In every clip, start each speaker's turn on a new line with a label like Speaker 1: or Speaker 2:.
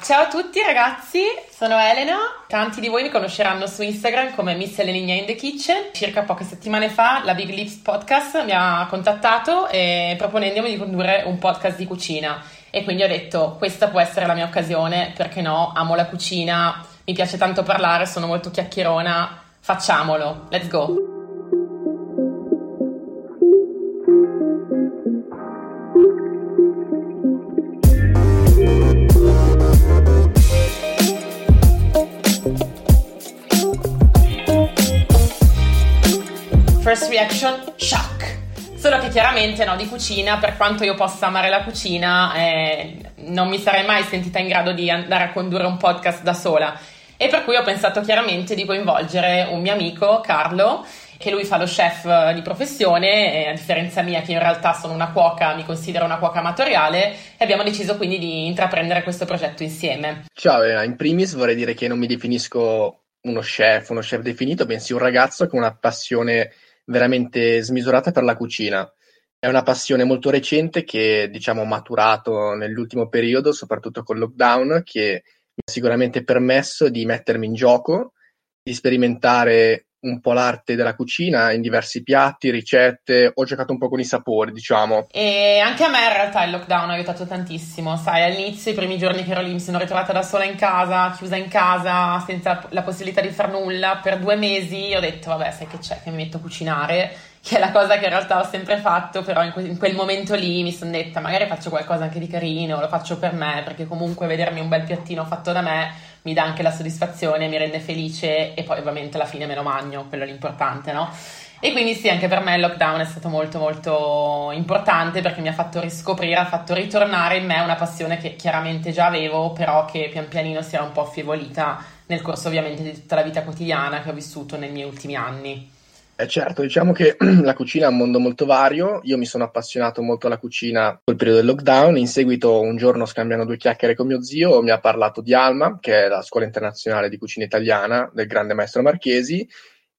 Speaker 1: Ciao a tutti ragazzi, sono Elena. Tanti di voi mi conosceranno su Instagram come Miss Elenigna in the Kitchen. Circa poche settimane fa la Big Lips Podcast mi ha contattato e proponendomi di condurre un podcast di cucina. E quindi ho detto questa può essere la mia occasione, perché no? Amo la cucina, mi piace tanto parlare, sono molto chiacchierona. Facciamolo, let's go! Reaction, shock. Solo che chiaramente no, di cucina, per quanto io possa amare la cucina, eh, non mi sarei mai sentita in grado di andare a condurre un podcast da sola. E per cui ho pensato chiaramente di coinvolgere un mio amico, Carlo, che lui fa lo chef di professione, a differenza mia che in realtà sono una cuoca, mi considero una cuoca amatoriale, e abbiamo deciso quindi di intraprendere questo progetto insieme.
Speaker 2: Ciao, Elena. in primis vorrei dire che non mi definisco uno chef, uno chef definito, bensì un ragazzo con una passione veramente smisurata per la cucina. È una passione molto recente che, diciamo, ho maturato nell'ultimo periodo, soprattutto col lockdown, che mi ha sicuramente permesso di mettermi in gioco, di sperimentare un po' l'arte della cucina in diversi piatti, ricette, ho giocato un po' con i sapori, diciamo.
Speaker 1: E anche a me in realtà il lockdown ha aiutato tantissimo, sai, all'inizio, i primi giorni che ero lì mi sono ritrovata da sola in casa, chiusa in casa, senza la possibilità di far nulla, per due mesi ho detto, vabbè, sai che c'è, che mi metto a cucinare, che è la cosa che in realtà ho sempre fatto, però in, que- in quel momento lì mi sono detta, magari faccio qualcosa anche di carino, lo faccio per me, perché comunque vedermi un bel piattino fatto da me mi dà anche la soddisfazione, mi rende felice e poi ovviamente alla fine me lo mangio, quello è l'importante, no? E quindi sì, anche per me il lockdown è stato molto molto importante perché mi ha fatto riscoprire, ha fatto ritornare in me una passione che chiaramente già avevo, però che pian pianino si era un po' affievolita nel corso ovviamente di tutta la vita quotidiana che ho vissuto nei miei ultimi anni.
Speaker 2: Eh certo, diciamo che la cucina è un mondo molto vario. Io mi sono appassionato molto alla cucina col periodo del lockdown. In seguito, un giorno scambiando due chiacchiere con mio zio, mi ha parlato di Alma, che è la scuola internazionale di cucina italiana del grande maestro Marchesi.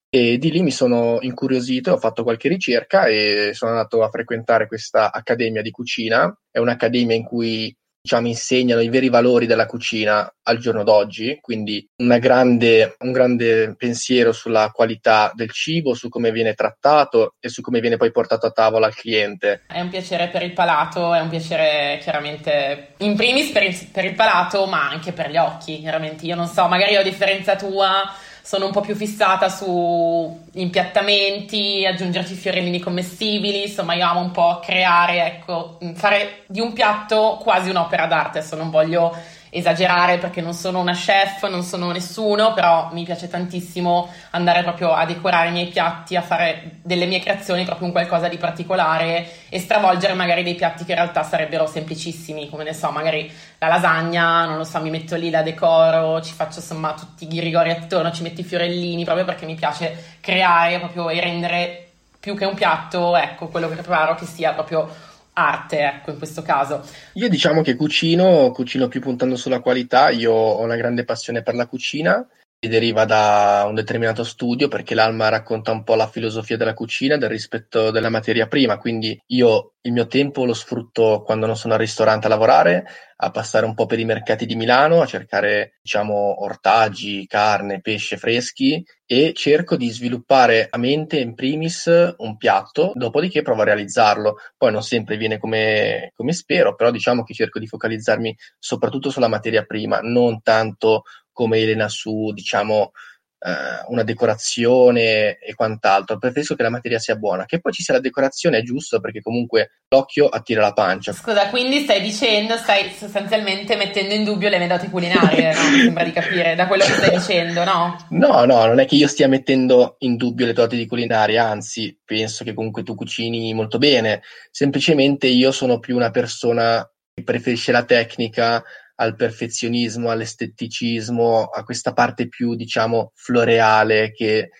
Speaker 2: E di lì mi sono incuriosito, ho fatto qualche ricerca e sono andato a frequentare questa accademia di cucina. È un'accademia in cui diciamo, insegnano i veri valori della cucina al giorno d'oggi, quindi grande, un grande pensiero sulla qualità del cibo, su come viene trattato e su come viene poi portato a tavola al cliente.
Speaker 1: È un piacere per il palato, è un piacere chiaramente in primis per il, per il palato, ma anche per gli occhi, chiaramente. Io non so, magari a differenza tua sono un po' più fissata su impiattamenti, aggiungerci fiorellini commestibili, insomma io amo un po' creare, ecco, fare di un piatto quasi un'opera d'arte, adesso non voglio esagerare perché non sono una chef, non sono nessuno, però mi piace tantissimo andare proprio a decorare i miei piatti, a fare delle mie creazioni proprio un qualcosa di particolare e stravolgere magari dei piatti che in realtà sarebbero semplicissimi, come ne so, magari la lasagna, non lo so, mi metto lì la decoro, ci faccio insomma tutti i ghirigori attorno, ci metto i fiorellini, proprio perché mi piace creare proprio e rendere più che un piatto, ecco, quello che preparo che sia proprio arte, ecco, in questo caso.
Speaker 2: Io diciamo che cucino, cucino più puntando sulla qualità, io ho una grande passione per la cucina deriva da un determinato studio perché l'Alma racconta un po' la filosofia della cucina, del rispetto della materia prima, quindi io il mio tempo lo sfrutto quando non sono al ristorante a lavorare, a passare un po' per i mercati di Milano, a cercare diciamo ortaggi, carne, pesce freschi e cerco di sviluppare a mente in primis un piatto, dopodiché provo a realizzarlo. Poi non sempre viene come, come spero, però diciamo che cerco di focalizzarmi soprattutto sulla materia prima, non tanto come Elena su, diciamo, eh, una decorazione e quant'altro. Preferisco che la materia sia buona. Che poi ci sia la decorazione è giusto perché comunque l'occhio attira la pancia.
Speaker 1: Scusa, quindi stai dicendo, stai sostanzialmente mettendo in dubbio le mie doti culinarie, no? Mi sembra di capire da quello che stai dicendo, no?
Speaker 2: No, no, non è che io stia mettendo in dubbio le doti di culinarie, anzi, penso che comunque tu cucini molto bene. Semplicemente io sono più una persona che preferisce la tecnica al perfezionismo, all'esteticismo, a questa parte più, diciamo, floreale che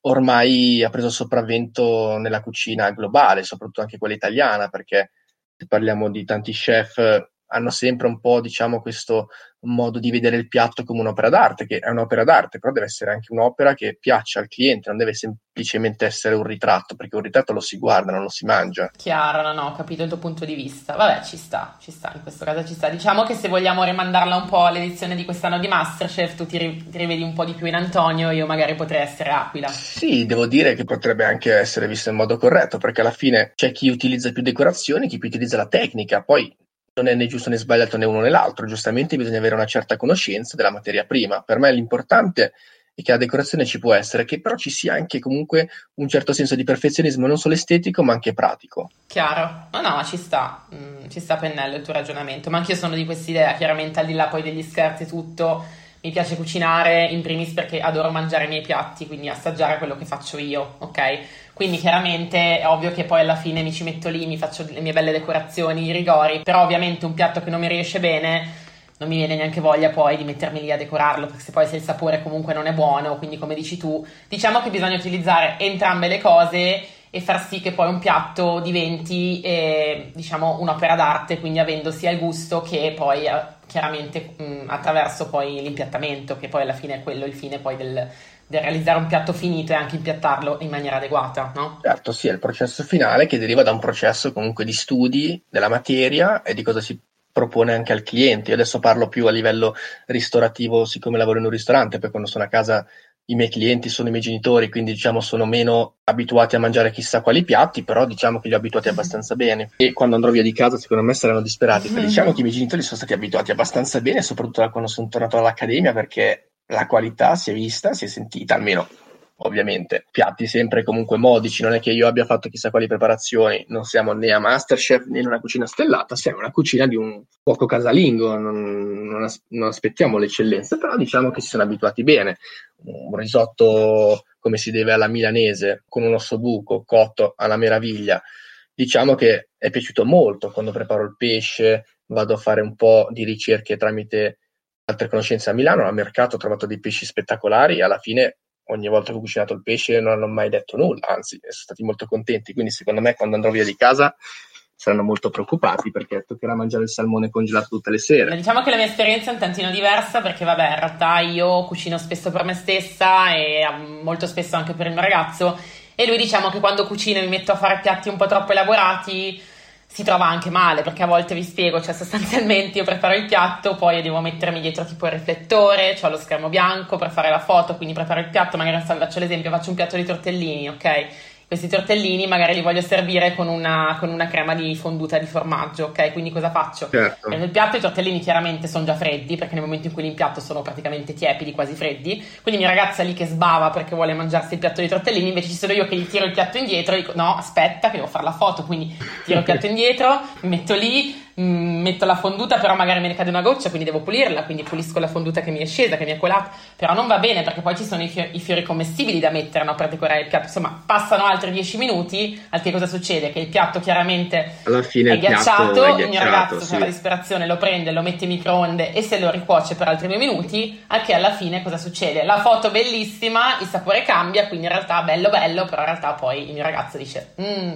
Speaker 2: ormai ha preso sopravvento nella cucina globale, soprattutto anche quella italiana, perché parliamo di tanti chef hanno sempre un po', diciamo, questo modo di vedere il piatto come un'opera d'arte, che è un'opera d'arte, però deve essere anche un'opera che piaccia al cliente, non deve semplicemente essere un ritratto, perché un ritratto lo si guarda, non lo si mangia.
Speaker 1: Chiaro, no, no, ho capito il tuo punto di vista. Vabbè, ci sta, ci sta, in questo caso ci sta. Diciamo che se vogliamo rimandarla un po' all'edizione di quest'anno di Masterchef, tu ti, ri- ti rivedi un po' di più in Antonio, io magari potrei essere Aquila.
Speaker 2: Sì, devo dire che potrebbe anche essere visto in modo corretto, perché alla fine c'è chi utilizza più decorazioni, chi più utilizza la tecnica, poi non è né giusto né sbagliato né uno né l'altro, giustamente bisogna avere una certa conoscenza della materia prima. Per me l'importante è che la decorazione ci può essere, che però ci sia anche comunque un certo senso di perfezionismo non solo estetico ma anche pratico.
Speaker 1: Chiaro, no no, ci sta, mm, ci sta pennello il tuo ragionamento, ma anch'io sono di quest'idea, chiaramente al di là poi degli scherzi tutto, mi piace cucinare in primis perché adoro mangiare i miei piatti, quindi assaggiare quello che faccio io, ok? Quindi chiaramente è ovvio che poi alla fine mi ci metto lì, mi faccio le mie belle decorazioni, i rigori, però ovviamente un piatto che non mi riesce bene non mi viene neanche voglia poi di mettermi lì a decorarlo, perché poi se il sapore comunque non è buono, quindi come dici tu, diciamo che bisogna utilizzare entrambe le cose e far sì che poi un piatto diventi eh, diciamo un'opera d'arte, quindi avendo sia il gusto che poi eh, chiaramente mh, attraverso poi l'impiattamento, che poi alla fine è quello il fine poi del, del realizzare un piatto finito e anche impiattarlo in maniera adeguata, no?
Speaker 2: Certo, sì, è il processo finale che deriva da un processo comunque di studi della materia e di cosa si propone anche al cliente. Io adesso parlo più a livello ristorativo, siccome lavoro in un ristorante, poi quando sono a casa i miei clienti sono i miei genitori, quindi diciamo sono meno abituati a mangiare chissà quali piatti, però diciamo che li ho abituati abbastanza bene. E quando andrò via di casa, secondo me saranno disperati. Mm-hmm. Diciamo che i miei genitori sono stati abituati abbastanza bene, soprattutto da quando sono tornato all'accademia, perché la qualità si è vista, si è sentita, almeno ovviamente. Piatti sempre comunque modici, non è che io abbia fatto chissà quali preparazioni, non siamo né a Masterchef né in una cucina stellata, siamo una cucina di un cuoco casalingo, non, non, as- non aspettiamo l'eccellenza, però diciamo che si sono abituati bene. Un risotto come si deve alla milanese, con un osso buco cotto alla meraviglia. Diciamo che è piaciuto molto quando preparo il pesce, vado a fare un po' di ricerche tramite altre conoscenze a Milano, al mercato ho trovato dei pesci spettacolari alla fine ogni volta che ho cucinato il pesce non hanno mai detto nulla, anzi sono stati molto contenti, quindi secondo me quando andrò via di casa saranno molto preoccupati perché toccherà mangiare il salmone congelato tutte le sere.
Speaker 1: Diciamo che la mia esperienza è un tantino diversa perché vabbè in realtà io cucino spesso per me stessa e molto spesso anche per il mio ragazzo e lui diciamo che quando cucino mi metto a fare piatti un po' troppo elaborati si trova anche male perché a volte vi spiego, cioè sostanzialmente io preparo il piatto, poi devo mettermi dietro tipo il riflettore, ho lo schermo bianco per fare la foto, quindi preparo il piatto, magari faccio l'esempio, faccio un piatto di tortellini, ok? Questi tortellini magari li voglio servire con una, con una, crema di fonduta di formaggio, ok? Quindi cosa faccio?
Speaker 2: Certo.
Speaker 1: Nel piatto i tortellini chiaramente sono già freddi, perché nel momento in cui li impiatto sono praticamente tiepidi, quasi freddi. Quindi mia ragazza lì che sbava perché vuole mangiarsi il piatto di tortellini, invece ci sono io che gli tiro il piatto indietro e dico no, aspetta che devo fare la foto, quindi tiro il piatto indietro, mi metto lì, Mm, metto la fonduta, però magari me ne cade una goccia, quindi devo pulirla, quindi pulisco la fonduta che mi è scesa, che mi è colata, però non va bene perché poi ci sono i fiori, i fiori commestibili da mettere no, per decorare il piatto. Insomma, passano altri 10 minuti, al che cosa succede? Che il piatto chiaramente
Speaker 2: Alla fine
Speaker 1: è, ghiacciato,
Speaker 2: è ghiacciato,
Speaker 1: il mio ragazzo
Speaker 2: sì.
Speaker 1: per la disperazione lo prende, lo mette in microonde e se lo ricuoce per altri due minuti, al che alla fine cosa succede? La foto bellissima, il sapore cambia, quindi in realtà bello bello, però in realtà poi il mio ragazzo dice... Mmm,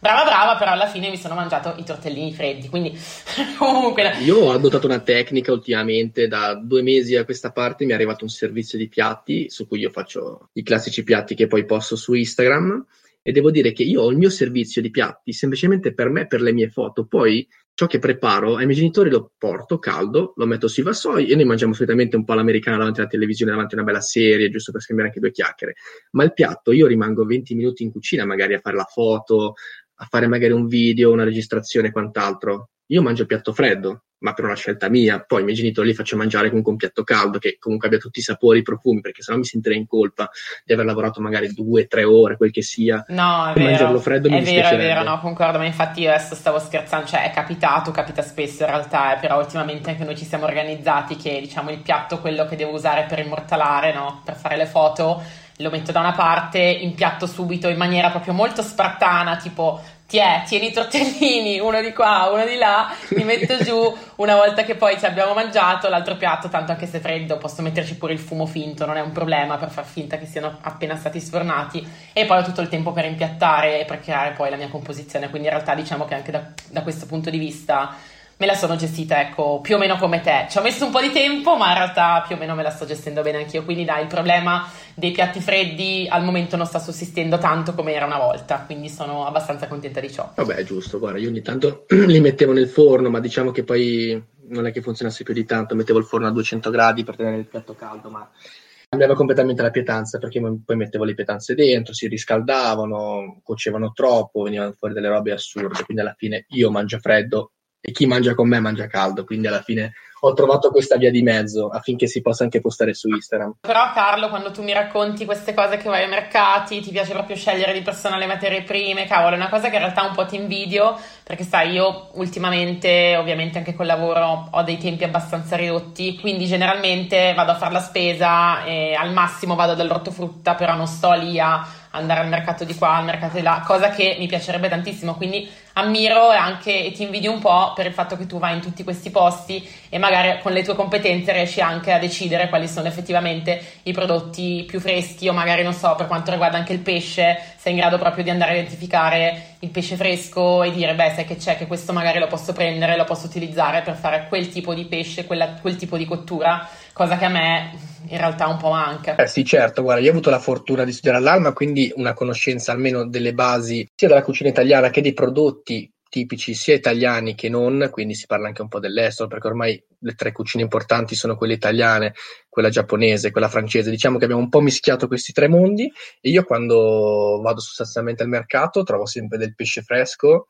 Speaker 1: brava brava, però alla fine mi sono mangiato i tortellini freddi, quindi comunque...
Speaker 2: Io ho adottato una tecnica ultimamente, da due mesi a questa parte mi è arrivato un servizio di piatti, su cui io faccio i classici piatti che poi posto su Instagram, e devo dire che io ho il mio servizio di piatti semplicemente per me, per le mie foto, poi ciò che preparo ai miei genitori lo porto caldo, lo metto sui vassoi e noi mangiamo solitamente un po' l'americana davanti alla televisione, davanti a una bella serie, giusto per scambiare anche due chiacchiere. Ma il piatto io rimango 20 minuti in cucina magari a fare la foto, a fare magari un video, una registrazione e quant'altro. Io mangio il piatto freddo, ma per una scelta mia. Poi i miei genitori li faccio mangiare comunque un piatto caldo che comunque abbia tutti i sapori, i profumi, perché sennò mi sentirei in colpa di aver lavorato magari due, tre ore, quel che sia.
Speaker 1: No, è vero.
Speaker 2: mangiarlo freddo mi
Speaker 1: è vero, è vero, no, concordo, ma infatti io adesso stavo scherzando, cioè è capitato, capita spesso in realtà, eh, però ultimamente anche noi ci siamo organizzati che diciamo il piatto, quello che devo usare per immortalare, no, per fare le foto, lo metto da una parte, impiatto subito in maniera proprio molto spartana, tipo Tiè, tieni i tortellini, uno di qua, uno di là, li metto giù, una volta che poi ci abbiamo mangiato, l'altro piatto, tanto anche se freddo, posso metterci pure il fumo finto, non è un problema per far finta che siano appena stati sfornati, e poi ho tutto il tempo per impiattare e per creare poi la mia composizione, quindi in realtà diciamo che anche da, da questo punto di vista me la sono gestita, ecco, più o meno come te. Ci ho messo un po' di tempo, ma in realtà più o meno me la sto gestendo bene anch'io. Quindi dai, il problema dei piatti freddi al momento non sta sussistendo tanto come era una volta, quindi sono abbastanza contenta di ciò.
Speaker 2: Vabbè, giusto, guarda, io ogni tanto li mettevo nel forno, ma diciamo che poi non è che funzionasse più di tanto, mettevo il forno a 200 gradi per tenere il piatto caldo, ma cambiava completamente la pietanza perché poi mettevo le pietanze dentro, si riscaldavano, cuocevano troppo, venivano fuori delle robe assurde, quindi alla fine io mangio freddo e chi mangia con me mangia caldo, quindi alla fine ho trovato questa via di mezzo affinché si possa anche postare su Instagram.
Speaker 1: Però Carlo, quando tu mi racconti queste cose che vai ai mercati, ti piace proprio scegliere di persona le materie prime, cavolo, è una cosa che in realtà un po' ti invidio, perché sai, io ultimamente, ovviamente anche col lavoro, ho dei tempi abbastanza ridotti, quindi generalmente vado a fare la spesa e al massimo vado dall'ortofrutta, però non sto lì a andare al mercato di qua, al mercato di là, cosa che mi piacerebbe tantissimo, quindi ammiro e anche e ti invidio un po' per il fatto che tu vai in tutti questi posti e magari con le tue competenze riesci anche a decidere quali sono effettivamente i prodotti più freschi o magari non so, per quanto riguarda anche il pesce, sei in grado proprio di andare a identificare il pesce fresco e dire beh sai che c'è che questo magari lo posso prendere, lo posso utilizzare per fare quel tipo di pesce, quella, quel tipo di cottura, cosa che a me in realtà un po' manca.
Speaker 2: Eh sì, certo, guarda, io ho avuto la fortuna di studiare all'Alma, quindi una conoscenza almeno delle basi sia della cucina italiana che dei prodotti tipici sia italiani che non, quindi si parla anche un po' dell'estero, perché ormai le tre cucine importanti sono quelle italiane, quella giapponese, quella francese. Diciamo che abbiamo un po' mischiato questi tre mondi e io quando vado sostanzialmente al mercato trovo sempre del pesce fresco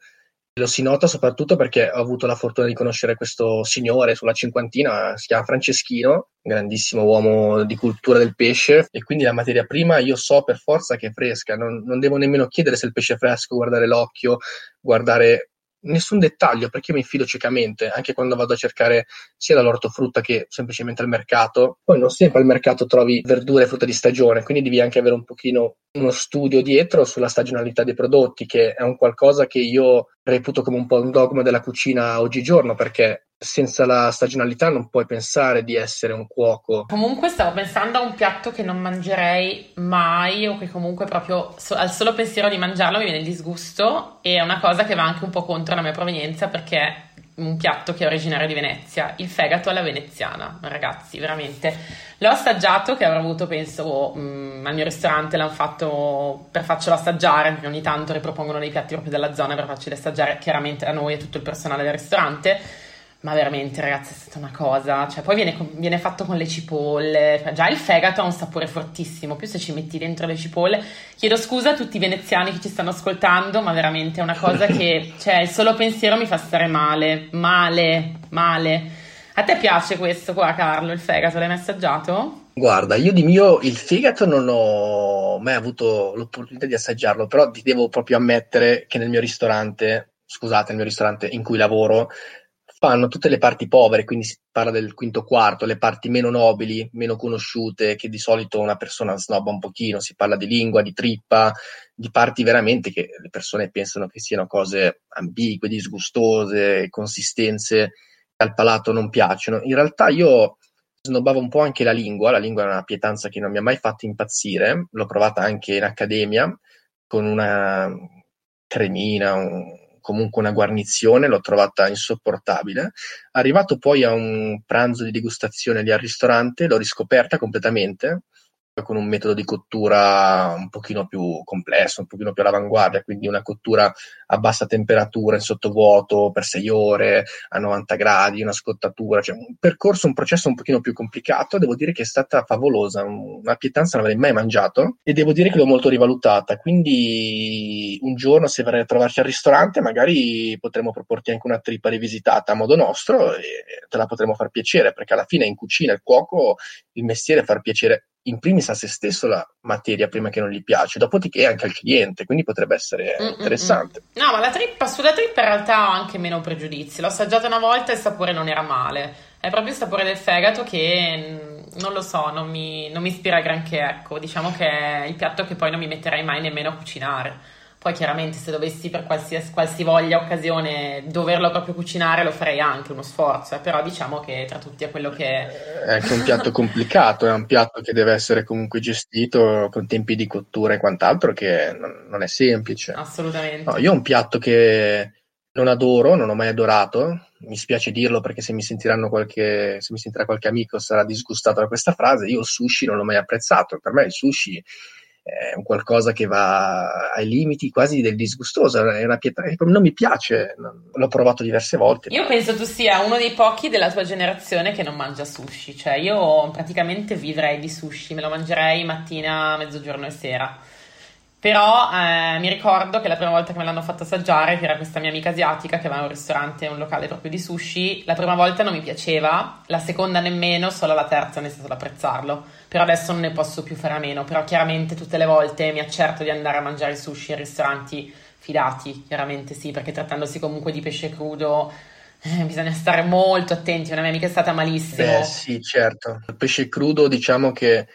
Speaker 2: lo si nota soprattutto perché ho avuto la fortuna di conoscere questo signore sulla cinquantina, si chiama Franceschino, grandissimo uomo di cultura del pesce e quindi la materia prima io so per forza che è fresca, non, non devo nemmeno chiedere se il pesce è fresco, guardare l'occhio, guardare nessun dettaglio perché io mi fido ciecamente anche quando vado a cercare sia dall'ortofrutta che semplicemente al mercato. Poi non sempre al mercato trovi verdure e frutta di stagione quindi devi anche avere un pochino uno studio dietro sulla stagionalità dei prodotti che è un qualcosa che io reputo come un po' un dogma della cucina oggigiorno perché senza la stagionalità non puoi pensare di essere un cuoco.
Speaker 1: Comunque stavo pensando a un piatto che non mangerei mai o che comunque proprio so, al solo pensiero di mangiarlo mi viene il disgusto e è una cosa che va anche un po' contro la mia provenienza perché è un piatto che è originario di Venezia, il fegato alla veneziana, ragazzi, veramente. L'ho assaggiato, che avrò avuto, penso, mh, mm, al mio ristorante, l'hanno fatto per farcelo assaggiare, perché ogni tanto ripropongono dei piatti proprio della zona per farceli assaggiare chiaramente a noi e tutto il personale del ristorante ma veramente, ragazzi, è stata una cosa. Cioè, poi viene, viene, fatto con le cipolle. Cioè, già il fegato ha un sapore fortissimo. Più se ci metti dentro le cipolle. Chiedo scusa a tutti i veneziani che ci stanno ascoltando, ma veramente è una cosa che, cioè, il solo pensiero mi fa stare male. Male, male. A te piace questo qua, Carlo? Il fegato l'hai mai assaggiato?
Speaker 2: Guarda, io di mio il fegato non ho mai avuto l'opportunità di assaggiarlo, però ti devo proprio ammettere che nel mio ristorante, scusate, nel mio ristorante in cui lavoro, fanno tutte le parti povere, quindi si parla del quinto quarto, le parti meno nobili, meno conosciute, che di solito una persona snobba un pochino, si parla di lingua, di trippa, di parti veramente che le persone pensano che siano cose ambigue, disgustose, consistenze che al palato non piacciono. In realtà io snobbavo un po' anche la lingua, la lingua è una pietanza che non mi ha mai fatto impazzire, l'ho provata anche in accademia con una cremina, un, comunque una guarnizione, l'ho trovata insopportabile. Arrivato poi a un pranzo di degustazione lì al ristorante, l'ho riscoperta completamente con un metodo di cottura un pochino più complesso, un pochino più all'avanguardia, quindi una cottura a bassa temperatura in sottovuoto per 6 ore a 90 gradi, una scottatura, cioè un percorso, un processo un pochino più complicato, devo dire che è stata favolosa, una pietanza non l'avrei mai mangiato e devo dire che l'ho molto rivalutata, quindi un giorno se verrai a trovarci al ristorante magari potremo proporti anche una trippa rivisitata a modo nostro e te la potremo far piacere, perché alla fine in cucina il cuoco il mestiere è far piacere in primis a se stesso la materia prima che non gli piace, dopodiché anche al cliente, quindi potrebbe essere Mm-mm-mm. interessante.
Speaker 1: No, ma la trippa, sulla trippa in realtà ho anche meno pregiudizi. L'ho assaggiata una volta e il sapore non era male. È proprio il sapore del fegato che mm, non lo so, non mi, non mi ispira granché. Ecco, diciamo che è il piatto che poi non mi metterei mai nemmeno a cucinare Poi chiaramente se dovessi per qualsiasi, qualsivoglia occasione doverlo proprio cucinare lo farei anche uno sforzo, eh. però diciamo che tra tutti è quello che...
Speaker 2: È anche un piatto complicato, è un piatto che deve essere comunque gestito con tempi di cottura e quant'altro che non è semplice.
Speaker 1: Assolutamente.
Speaker 2: No, io ho un piatto che non adoro, non ho mai adorato, mi spiace dirlo perché se mi sentiranno qualche, se mi sentirà qualche amico sarà disgustato da questa frase, io il sushi non l'ho mai apprezzato, per me il sushi è un qualcosa che va ai limiti quasi del disgustoso, è una pietra che non mi piace, l'ho provato diverse volte.
Speaker 1: Io penso tu sia uno dei pochi della tua generazione che non mangia sushi, cioè io praticamente vivrei di sushi, me lo mangerei mattina, mezzogiorno e sera. Però eh, mi ricordo che la prima volta che me l'hanno fatto assaggiare, che era questa mia amica asiatica che aveva un ristorante, un locale proprio di sushi, la prima volta non mi piaceva, la seconda nemmeno, solo la terza ho iniziato ad apprezzarlo. Però adesso non ne posso più fare a meno, però chiaramente tutte le volte mi accerto di andare a mangiare sushi in ristoranti fidati, chiaramente sì, perché trattandosi comunque di pesce crudo eh, bisogna stare molto attenti, una mia amica è stata malissimo.
Speaker 2: Eh sì, certo. Il pesce crudo diciamo che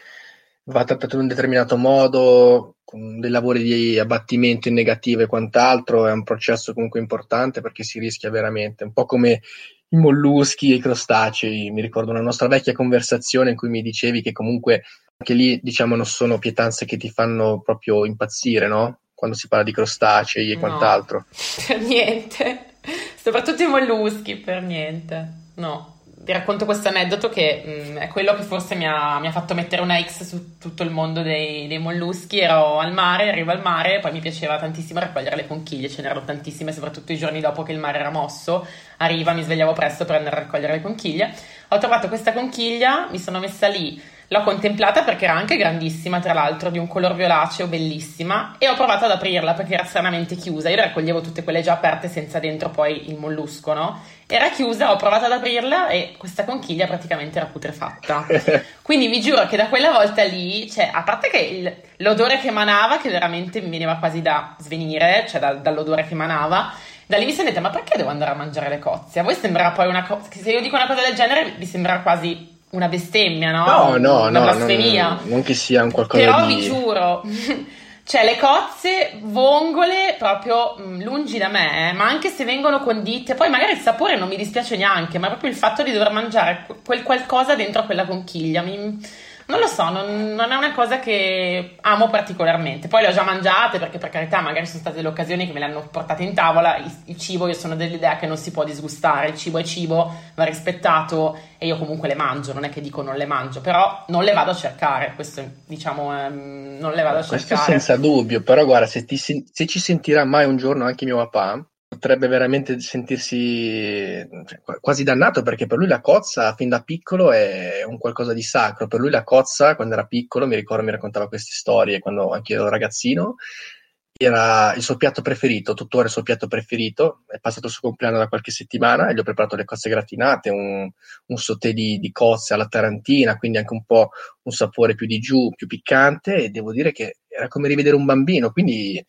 Speaker 2: va trattato in un determinato modo, con dei lavori di abbattimento in negativo e quant'altro, è un processo comunque importante perché si rischia veramente, un po' come i molluschi e i crostacei. Mi ricordo una nostra vecchia conversazione in cui mi dicevi che comunque anche lì, diciamo, non sono pietanze che ti fanno proprio impazzire, no? Quando si parla di crostacei e
Speaker 1: No,
Speaker 2: quant'altro.
Speaker 1: Per niente, soprattutto i molluschi, per niente. No, vi racconto questo aneddoto che mh, è quello che forse mi ha, mi ha fatto mettere una X su tutto il mondo dei, dei molluschi. Ero al mare, arrivo al mare, poi mi piaceva tantissimo raccogliere le conchiglie, ce n'erano tantissime, soprattutto i giorni dopo che il mare era mosso. Arriva, mi svegliavo presto per andare a raccogliere le conchiglie. Ho trovato questa conchiglia, mi sono messa lì L'ho contemplata perché era anche grandissima, tra l'altro, di un color violaceo, bellissima, e ho provato ad aprirla perché era stranamente chiusa. Io raccoglievo tutte quelle già aperte senza dentro poi il mollusco, no? Era chiusa, ho provato ad aprirla e questa conchiglia praticamente era putrefatta. Quindi vi giuro che da quella volta lì, cioè, a parte che il- l'odore che emanava, che veramente mi veniva quasi da svenire, cioè da- dall'odore che emanava, da lì mi sono detta, ma perché devo andare a mangiare le cozze? A voi sembrerà poi una cosa, se io dico una cosa del genere, vi sembrerà quasi una bestemmia, no?
Speaker 2: No, no,
Speaker 1: una
Speaker 2: no,
Speaker 1: blasfemia.
Speaker 2: non, non che sia un qualcosa
Speaker 1: Però
Speaker 2: di...
Speaker 1: vi giuro, cioè le cozze vongole proprio mh, lungi da me, eh, ma anche se vengono condite, poi magari il sapore non mi dispiace neanche, ma proprio il fatto di dover mangiare que- quel qualcosa dentro a quella conchiglia, mi- non lo so, non, non è una cosa che amo particolarmente. Poi le ho già mangiate perché per carità magari sono state le occasioni che me le hanno portate in tavola, il, il cibo io sono dell'idea che non si può disgustare, il cibo è cibo, va rispettato e io comunque le mangio, non è che dico non le mangio, però non le vado a cercare, questo diciamo ehm, non le vado a
Speaker 2: Questo
Speaker 1: cercare.
Speaker 2: senza dubbio, però guarda, se, ti se ci sentirà mai un giorno anche mio papà, potrebbe veramente sentirsi cioè, qua- quasi dannato perché per lui la cozza fin da piccolo è un qualcosa di sacro. Per lui la cozza, quando era piccolo, mi ricordo mi raccontava queste storie quando anche io ero ragazzino, era il suo piatto preferito, tuttora il suo piatto preferito. È passato il suo compleanno da qualche settimana e gli ho preparato le cozze gratinate, un, un sauté di, di cozze alla tarantina, quindi anche un po' un sapore più di giù, più piccante e devo dire che era come rivedere un bambino, quindi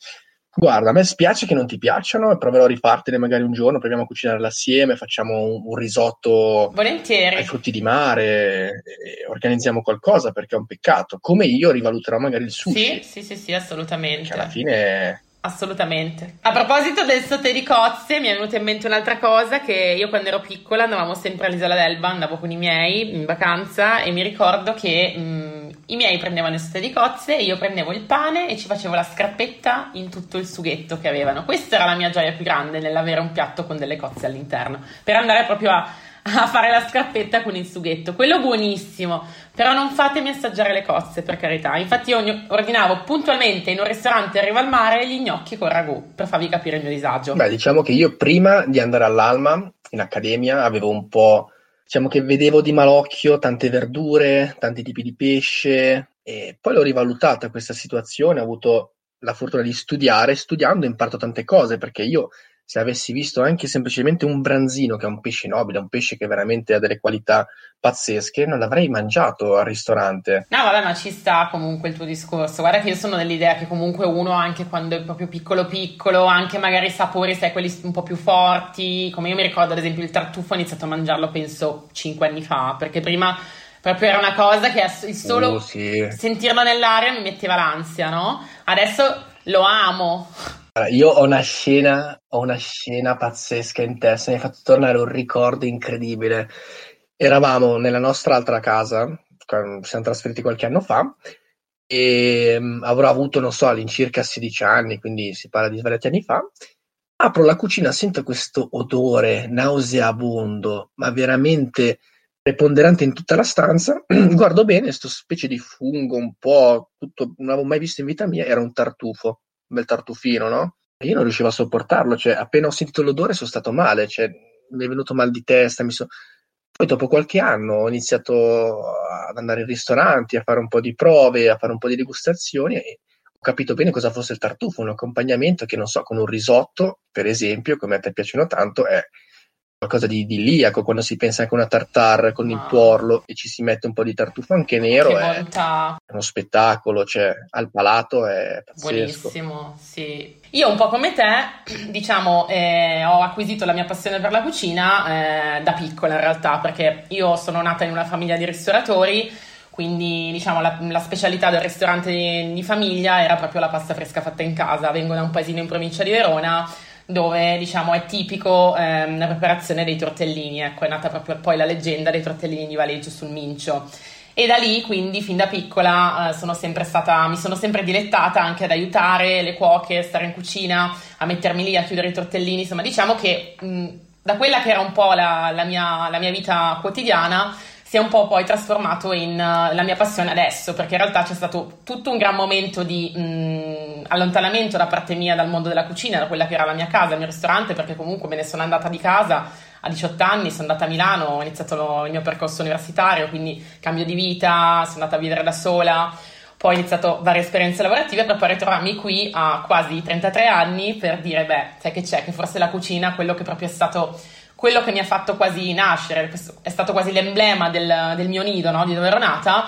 Speaker 2: guarda, a me spiace che non ti piacciono e proverò a rifartene magari un giorno, proviamo a cucinarle assieme, facciamo un, un risotto
Speaker 1: Volentieri.
Speaker 2: ai frutti di mare, organizziamo qualcosa perché è un peccato, come io rivaluterò magari il sushi,
Speaker 1: Sì, sì, sì, sì, assolutamente.
Speaker 2: che alla fine
Speaker 1: Assolutamente. A proposito del sauté di cozze, mi è venuta in mente un'altra cosa che io quando ero piccola andavamo sempre all'isola d'Elba, andavo con i miei in vacanza e mi ricordo che mh, i miei prendevano sauté di cozze e io prendevo il pane e ci facevo la scrappetta in tutto il sughetto che avevano. Questa era la mia gioia più grande nell'avere un piatto con delle cozze all'interno, per andare proprio a, a fare la scrappetta con il sughetto. Quello buonissimo. Però non fatemi assaggiare le cozze, per carità. Infatti io ordinavo puntualmente in un ristorante a riva al mare gli gnocchi con ragù, per farvi capire il mio disagio.
Speaker 2: Beh, diciamo che io prima di andare all'Alma, in accademia, avevo un po', diciamo che vedevo di malocchio tante verdure, tanti tipi di pesce e poi l'ho rivalutata questa situazione, ho avuto la fortuna di studiare, studiando ho imparato tante cose perché io se avessi visto anche semplicemente un branzino, che è un pesce nobile, un pesce che veramente ha delle qualità pazzesche, non l'avrei mangiato al ristorante.
Speaker 1: No, vabbè, ma ci sta comunque il tuo discorso. Guarda che io sono dell'idea che comunque uno, anche quando è proprio piccolo piccolo, anche magari i sapori, sai, quelli un po' più forti, come io mi ricordo ad esempio il tartufo ho iniziato a mangiarlo penso 5 anni fa, perché prima proprio era una cosa che il solo
Speaker 2: Oh, sì.
Speaker 1: sentirlo nell'aria mi metteva l'ansia, no? Adesso lo amo.
Speaker 2: Io ho una scena, ho una scena pazzesca in testa, mi ha fatto tornare un ricordo incredibile. Eravamo nella nostra altra casa, ci siamo trasferiti qualche anno fa, e um, avrò avuto, non so, all'incirca 16 anni, quindi si parla di svariati anni fa. Apro la cucina, sento questo odore nauseabondo, ma veramente preponderante in tutta la stanza. Guardo bene, sto specie di fungo un po', tutto, non avevo mai visto in vita mia, era un tartufo, bel tartufino, no? E io non riuscivo a sopportarlo, cioè appena ho sentito l'odore sono stato male, cioè mi è venuto mal di testa, mi so... Poi dopo qualche anno ho iniziato ad andare in ristoranti, a fare un po' di prove, a fare un po' di degustazioni e ho capito bene cosa fosse il tartufo, un accompagnamento che non so, con un risotto, per esempio, come a te piacciono tanto, è qualcosa di, di liaco, quando si pensa anche a una tartare con il tuorlo e ci si mette un po' di tartufo anche nero, è, è, uno spettacolo, cioè al palato è pazzesco.
Speaker 1: Buonissimo, sì. Io un po' come te, diciamo, eh, ho acquisito la mia passione per la cucina eh, da piccola in realtà, perché io sono nata in una famiglia di ristoratori, quindi diciamo la, la specialità del ristorante di, di famiglia era proprio la pasta fresca fatta in casa. Vengo da un paesino in provincia di Verona dove diciamo è tipico ehm, la preparazione dei tortellini, ecco è nata proprio poi la leggenda dei tortellini di Valeggio sul Mincio. E da lì, quindi, fin da piccola, eh, sono stata, mi sono sempre dilettata anche ad aiutare le cuoche, stare in cucina, a mettermi lì a chiudere i tortellini. Insomma, diciamo che mh, da quella che era un po' la, la, mia, la mia vita quotidiana, si è un po' poi trasformato in uh, la mia passione adesso, perché in realtà c'è stato tutto un gran momento di mh, allontanamento da parte mia dal mondo della cucina, da quella che era la mia casa, il mio ristorante, perché comunque me ne sono andata di casa a 18 anni, sono andata a Milano, ho iniziato il mio percorso universitario, quindi cambio di vita, sono andata a vivere da sola. Poi ho iniziato varie esperienze lavorative per poi ritrovarmi qui a quasi 33 anni per dire, beh, sai che c'è, che forse la cucina, quello che proprio è stato quello che mi ha fatto quasi nascere, è stato quasi l'emblema del, del mio nido, no? di dove ero nata,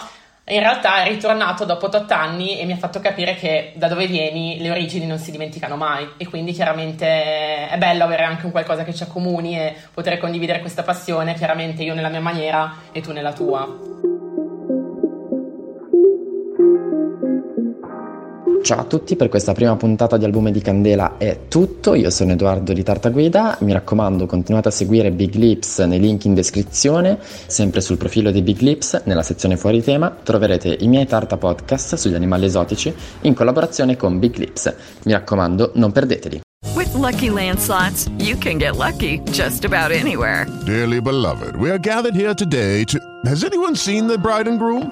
Speaker 1: in realtà è ritornato dopo 8 anni e mi ha fatto capire che da dove vieni le origini non si dimenticano mai e quindi chiaramente è bello avere anche un qualcosa che ci accomuni e poter condividere questa passione, chiaramente io nella mia maniera e tu nella tua.
Speaker 3: Ciao a tutti, per questa prima puntata di Albume di Candela è tutto, io sono Edoardo di Tartaguida, mi raccomando continuate a seguire Big Lips nei link in descrizione, sempre sul profilo di Big Lips, nella sezione fuori tema, troverete i miei Tarta Podcast sugli animali esotici in collaborazione con Big Lips, mi raccomando non perdeteli.
Speaker 4: With lucky landslots, you can get lucky just about anywhere.
Speaker 5: Dearly beloved, we are gathered here today to... Has anyone seen the bride and groom?